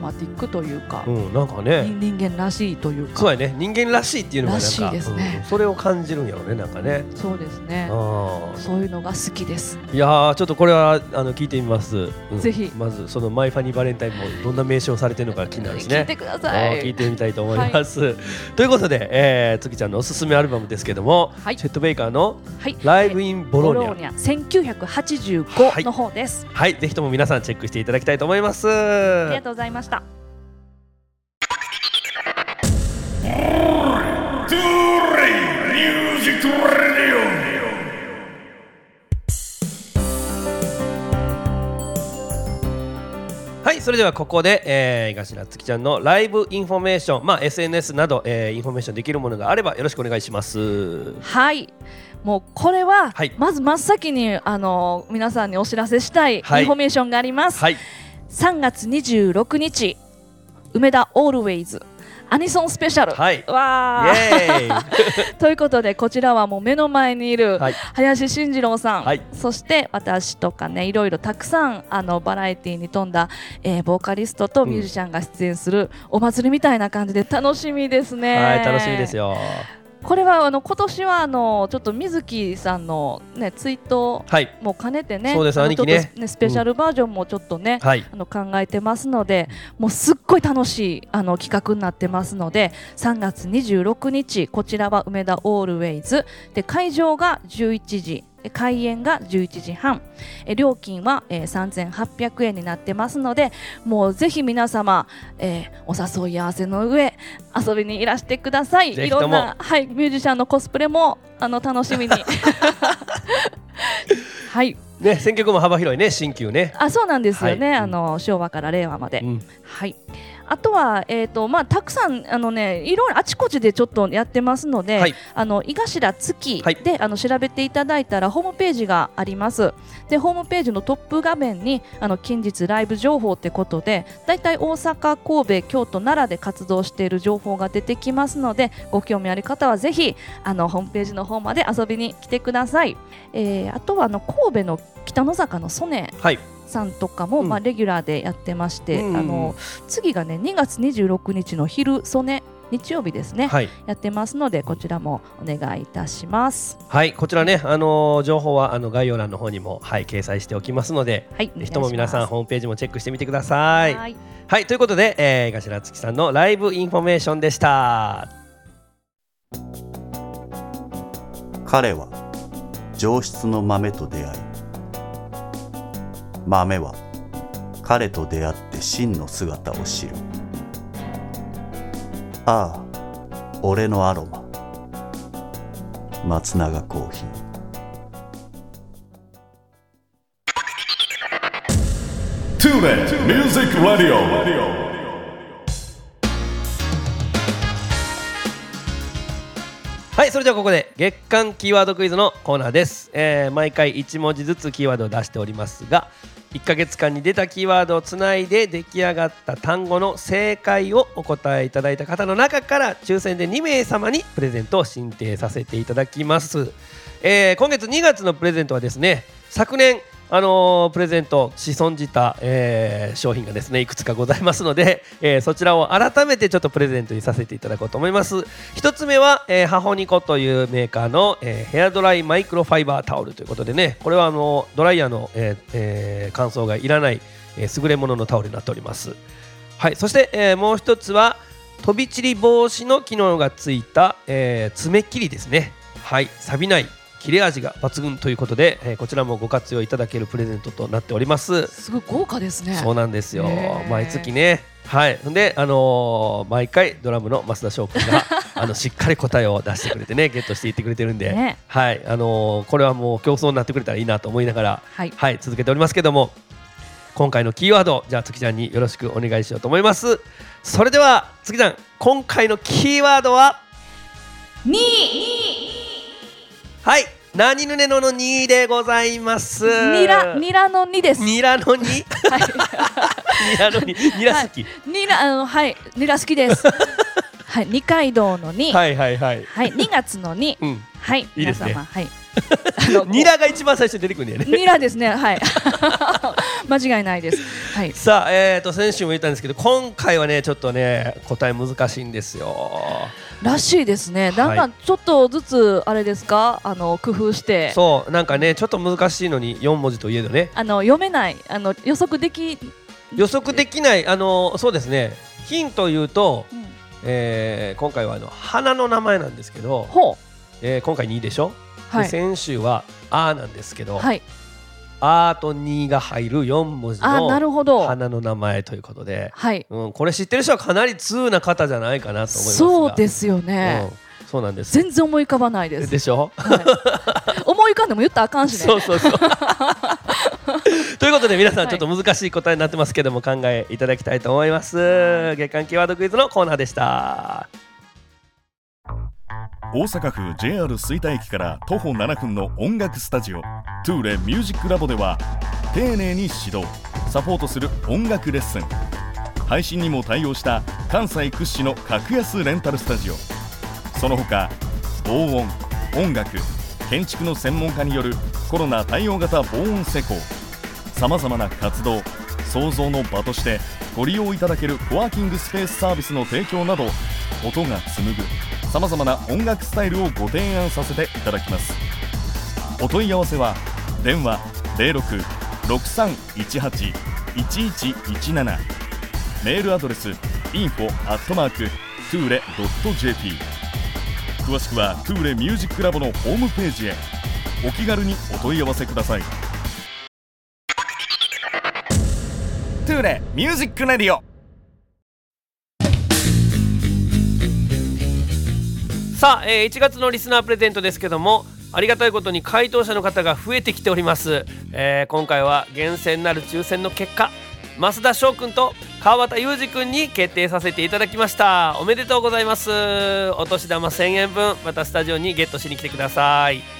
マティックというか、うんなんかね。人間らしいというか。そうやね。人間らしいっていうのがなんらしいかですね。うんそれを感じるんやろねなんかね。そうですね。あそういうのが好きです。ーいやーちょっとこれはあの聞いてみます。うん。ぜひ。まずそのマイファニーバレンタインもどんな名称されてるのか気になるですね。聞いてくだあさい。ー聞いてみたいと思います、ということで、えー、月ちゃんのおすすめアルバムですけども、はい。チェット・ベイカーのはい「ライブ・イン・ボローニャ」1985の方です、はい。ぜひとも皆さんチェックしていただきたいと思います。ありがとうございました Music Radio. はいそれではここで、えー、井頭月ちゃんのライブインフォメーション、まあ、SNS など、えー、インフォメーションできるものがあればよろしくお願いします。はい。もうこれは、はい。まず真っ先にあの皆さんにお知らせしたいインフはいォメーションがあります、はい3月26日梅田オールウェイズアニソンスペシャル、はい。イわエー ということでこちらはもう目の前にいるはい。林慎二郎さん、はい。そして私とかねいろいろたくさんあのバラエティーに富んだ、えーボーカリストとミュージシャンが出演するお祭りみたいな感じで楽しみですね。はい楽しみですよこれはあの今年はあのちょっと水木さんのねツイートはい。も兼ねてねそうです兄貴ね。スペシャルバージョンもちょっとね、はい。あの考えてますのでもうすっごい楽しいあの企画になってますので3月26日こちらは梅田オールウェイズ。で会場が11時え開演が11時半。え料金は、えー、3800円になってますのでもうぜひ皆様、えーお誘い合わせの上遊びにいらしてください。いろんな、はい、ミュージシャンのコスプレもあの楽しみに。はい。ね選曲も幅広いね新旧ね。あそうなんですよね、はい。あの昭和から令和まで、うん。はい。あとは、えーとまあ、たくさんあの、ね、いろいろあちこちでちょっとやってますので、はい。あの井頭月はい。で、あの調べていただいたらホームページがあります。でホームページのトップ画面にあの近日ライブ情報ってことでだいたい大阪、神戸、京都、奈良で活動している情報が出てきますのでご興味ある方はぜひあのホームページの方まで遊びに来てください、えーあとはあの神戸の北野坂のソネはいさんとかも、うんまあ、レギュラーでやってまして、うんあの次がね2月26日の昼曽根日曜日ですね、はいやってますのでこちらもお願いいたします。はいこちらねあのー情報はあの概要欄の方にもはい掲載しておきますのではい、ぜひとも皆さんホームページもチェックしてみてください。はい、ということで、えー、頭月さんのライブインフォメーションでした。彼は上質の豆と出会い豆は彼と出会って真の姿を知るああ俺のアロマ松永コーヒー TuneIn Music Radio. はい、それではここで月間キーワードクイズのコーナーです。えー、毎回1文字ずつキーワードを出しておりますが、1ヶ月間に出たキーワードをつないで出来上がった単語の正解をお答えいただいた方の中から抽選で2名様にプレゼントを進呈させていただきます。えー今月2月のプレゼントはですね昨年あのープレゼントし損じた、えー商品がですねいくつかございますので、えーそちらを改めてちょっとプレゼントにさせていただこうと思います。一つ目は、えーハホニコというメーカーの、えヘアドライマイクロファイバータオルということでねこれはあのドライヤーの、ええー乾燥がいらない、えー優れもののタオルになっております。はいそして、えもう一つは飛び散り防止の機能がついた、えー爪切りですね。はい錆びない切れ味が抜群ということで、えーこちらもご活用いただけるプレゼントとなっております。すごい豪華ですね。そうなんですよ。毎月ね。はい。であのー毎回ドラムの増田翔君が あのしっかり答えを出してくれてねゲットしていってくれてるんで、ね。はい。あのーこれはもう競争になってくれたらいいなと思いながらはい。はい続けておりますけども今回のキーワードじゃあ月ちゃんによろしくお願いしようと思います。それでは月ちゃん今回のキーワードは？2はい。何ぬねのの2でございます。ニラニラの2です。ニラの 2? ニラの2ニラ好き、ニラあのはい。ニラ好きです。はい。二階堂の2はいはいはい。はい。2月の2うん。はい。いいね。皆様。はいニラが一番最初に出てくるんだよね。ニラですね。はい。間違いないです。はい。さあえー、と先週も言ったんですけど今回はねちょっとね答え難しいんですよ。らしいですね。だんだんちょっとずつあれですか？あの工夫して。そうなんかねちょっと難しいのに4文字といえどね。あの読めない。あの予測でき、予測できないあのそうですね。ヒントを言うと、うん。えー今回はあの花の名前なんですけど、ほえー今回2でしょ、うはい。で先週は「あ」なんですけど「はい。あ」と「2」が入る4文字の花の名前ということで、はい。うん、これ知ってる人はかなり通な方じゃないかなと思いますが。そうですよね、うん、そうなんです。全然思い浮かばないです。でしょ？はい。思い浮かんでも言ったらあかんしね。そうそうそう。ということで皆さんはい。ちょっと難しい答えになってますけども考えいただきたいと思います。月間キーワードクイズのコーナーでした大阪府 JR 吹田駅から徒歩7分の音楽スタジオトゥーレミュージックラボでは丁寧に指導サポートする音楽レッスン配信にも対応した関西屈指の格安レンタルスタジオ。その他防音音楽建築の専門家によるコロナ対応型防音施工さまざまな活動創造の場としてご利用いただけるコワーキングスペースサービスの提供など音が紡ぐ。さまざまな音楽スタイルをご提案させていただきます。お問い合わせは電話0663181117メールアドレス info アットマークトゥーレ .jp 詳しくはトゥーレミュージックラボのホームページへ。お気軽にお問い合わせください。トゥーレミュージックレディオ。さあ、えー1月のリスナープレゼントですけどもありがたいことに回答者の方が増えてきております、えー今回は厳選なる抽選の結果増田翔くんと川端裕二くんに決定させていただきました。おめでとうございます。お年玉1000円分またスタジオにゲットしに来てください。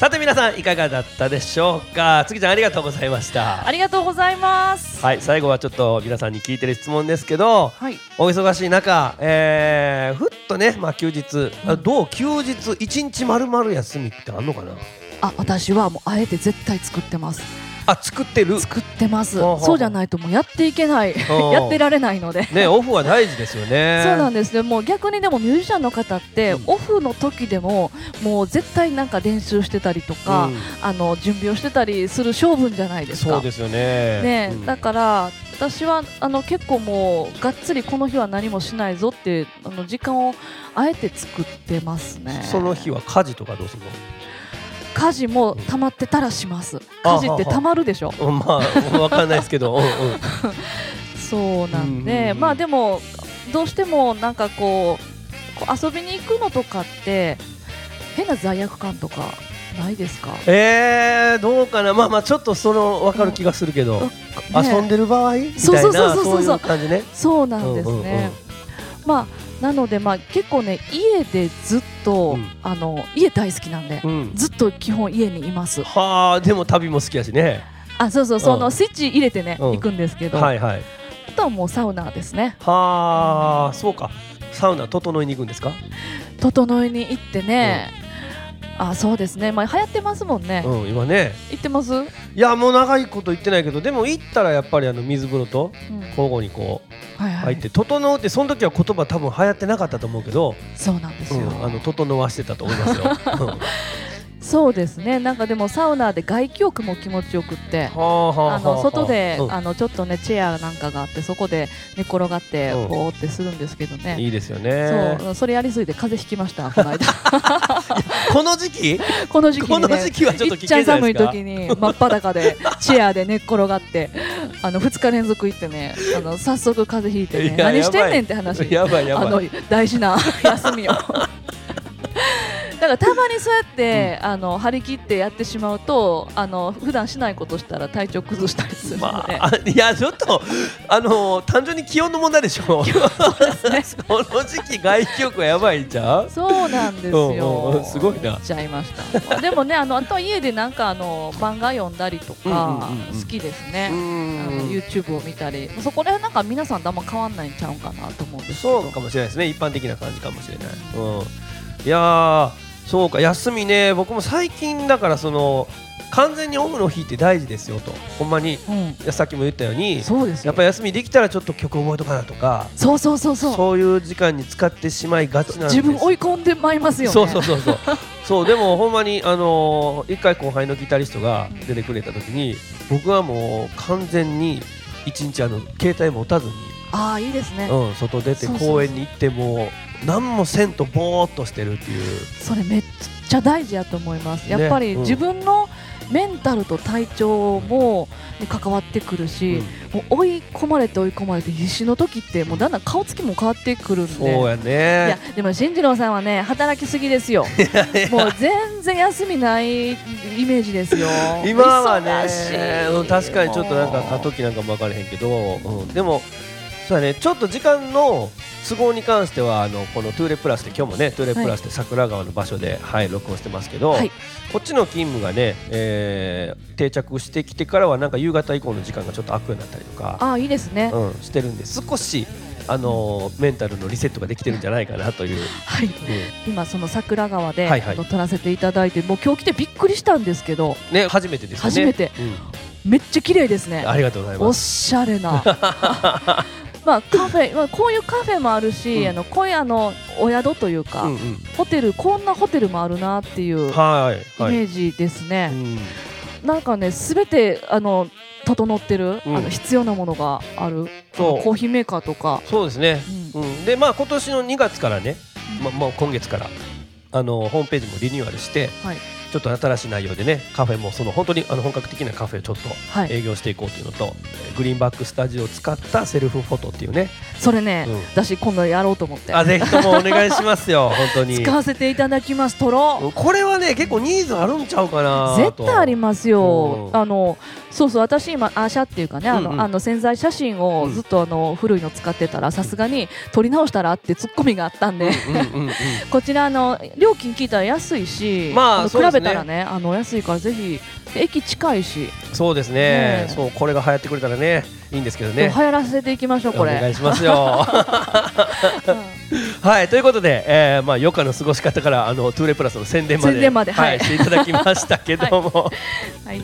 さて皆さんいかがだったでしょうか？次ちゃんありがとうございました。ありがとうございます。はい最後はちょっと皆さんに聞いてる質問ですけどはい。お忙しい中、えー、ふっとね、まあ、休日、あどう？休日一日まるまる休みってあんのかな？あ私はもうあえて絶対作ってますあ作ってる？作ってます。そうじゃないともうやっていけない。う。ん やってられないので。ねオフは大事ですよね。そうなんです。ねもう逆にでもミュージシャンの方って、うん。オフの時でももう絶対なんか練習してたりとか、うん。あの準備をしてたりする性分じゃないですか。そうですよね。ね、うん。だから私はあの結構もうがっつりこの日は何もしないぞってあの時間をあえて作ってますね。その日は家事とかどうする家事も溜まってたらします。家事って溜まるでしょ？のうんまあわかんないですけど、そうなんで、うんまあでもどうしてもなんかこうこう遊びに行くのとかって変な罪悪感とかないですか、えー、どうかな。まあまあちょっとその分かる気がするけど、ね遊んでる場合？みたいなそうそうそう。そうそうそういう感じね。そうなんですね、うんうんうん。まあなのでまあ結構ね家でずっと、うん。あの家大好きなんで、うん。ずっと基本家にいます。はあでも旅も好きやしね。あそうそうそのうんスイッチ入れてね、うん。行くんですけど、はいはい。あとはもうサウナですね。はあそうか。サウナ整いに行くんですか？整いに行ってね、あそうですね。まあ流行ってますもんね、うん、今ね。行ってます、うん、いやもう長いこと言ってないけどでも行ったらやっぱりあの水風呂と交互にこう入って「整う」ってその時は言葉多分流行ってなかったと思うけど、そうなんですよ、うん、あの整わしてたと思いますよ。うんそうですね。なんかでもサウナで外気浴も気持ちよくって。はあはあはあの外で、うん。あのちょっとねチェアなんかがあってそこで寝転がってうん。ぼーってするんですけどね、いいですよね。そうそれやりすぎて風邪ひきました。この間この時期？この時期に、ね、この時期はちょっと危険じゃないですか？寒い時に 真っ裸でチェアで寝っ転がってあの2日連続行ってねあの早速風邪ひいてね何してんねんって話。やばいやあのばい。大事な休みをだからたまにそうやって、あの張り切ってやってしまうとあの普段しないことしたら体調崩したりするので、まあ、いやちょっとあの単純に気温の問題でしょ。こ の時期外気浴はやばいんちゃう？そうなんですよ、うんうんすごいな。ちゃいました。でもねあのあとは家でなんかあの漫画読んだりとかうんうんうんうん。好きですね、うあのん YouTube を見たりそこら辺なんか皆さん。とあんま変わんないんちゃうかなと思うんですけどそうかもしれないですね一般的な感じかもしれない。うん、いやーそうか休みね。僕も最近だからその完全にオフの日って大事ですよと。ほんまにいうん、やさっきも言ったようにそうですよ。やっぱ休みできたらちょっと曲覚えとかなとかそうそうそうそう。そういう時間に使ってしまいがちなんです自分追い込んでまいりますよねそうそうそうそう。そうでもほんまにあのー一回後輩のギタリストが出てくれた時に僕はもう完全に一日あの携帯持たずに、ああいいですね、うん、外出て公園に行っても何もせんとぼーっとしてるっていう。それめっちゃ大事やと思います。やっぱりうん。自分のメンタルと体調もに関わってくるし、もう追い込まれて追い込まれて必死の時ってもうだんだん顔つきも変わってくるんで。そうやいやねでも進次郎さんはね働きすぎですよ。もう全然休みないイメージですよ。今はね確かにちょっとなんか過渡期なんかも分からへんけど、うん、でもそうだねちょっと時間の都合に関してはあのこのトゥーレプラスで今日もねトゥーレプラスで桜川の場所で、はい録音してますけど、はい。こっちの勤務がね、えー定着してきてからはなんか夕方以降の時間がちょっと空くようになったりとか、ああいいですね、うん、してるんで少しあのーメンタルのリセットができてるんじゃないかなという、はい。うん。今その桜川で、はいはい。撮らせていただいてもう今日来てびっくりしたんですけど。ね初めてですよね。初めて。うん。めっちゃ綺麗ですね。ありがとうございおます。しゃれな まあカフェ、まあ、こういうカフェもあるし、うん。あのこういうあのお宿というか、うんうん。ホテルこんなホテルもあるなっていうイはいはい、メージですね、うん。なんかねすべてあの整ってる、うん。あの必要なものがある。そう。コーヒーメーカーとか、そうですね、うん。うん、でまあ今年の2月からね、ままあ今月からあのホームページもリニューアルして、はいちょっと新しい内容でねカフェもその本当にあの本格的なカフェをちょっとはい、営業していこうというのと、えーグリーンバックスタジオを使ったセルフフォトっていうね、それね、うん。私今度やろうと思って。あぜひともお願いしますよ 本当に。使わせていただきます撮ろうこれはね結構ニーズあるんちゃうかなと。絶対ありますよ、うん。あのそうそう私今アーシャっていうかねあの、うんうん。あの潜在写真をずっとあの古いの使ってたらさすがに撮り直したらってツッコミがあったんで、こちらあの料金聞いたら安いし、のまあ比べたらねあの安いからぜひで駅近いし、そうですね。ねえ。そうこれが流行ってくれたらねいいんですけどね。流行らせていきましょうこれ。お願いしますよ。はいということで、えーまあ、余暇の過ごし方からあのトゥーレプラスの宣伝までまでは、はいいしていただきましたけども、はい、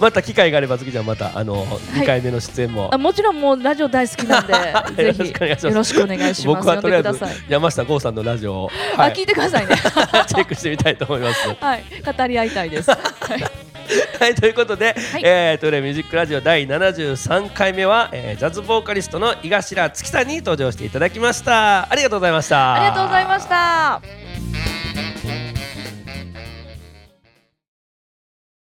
また機会があれば次じゃあまたあの2回目の出演も、あもちろんもうラジオ大好きなんでぜ よろしくお願いします。ひよろしくお願いします。僕はとりあえず。山下剛さんのラジオを、あはい、聞いてくださいね。チェックしてみたいと思います。はい。語り合いたいです。はい。はいということで、はい。えー、トゥーレミュージックラジオ第73回目は、えー、ジャズボーカリストの井頭月さんに登場していただきましたありがとうございましたありがとうございました。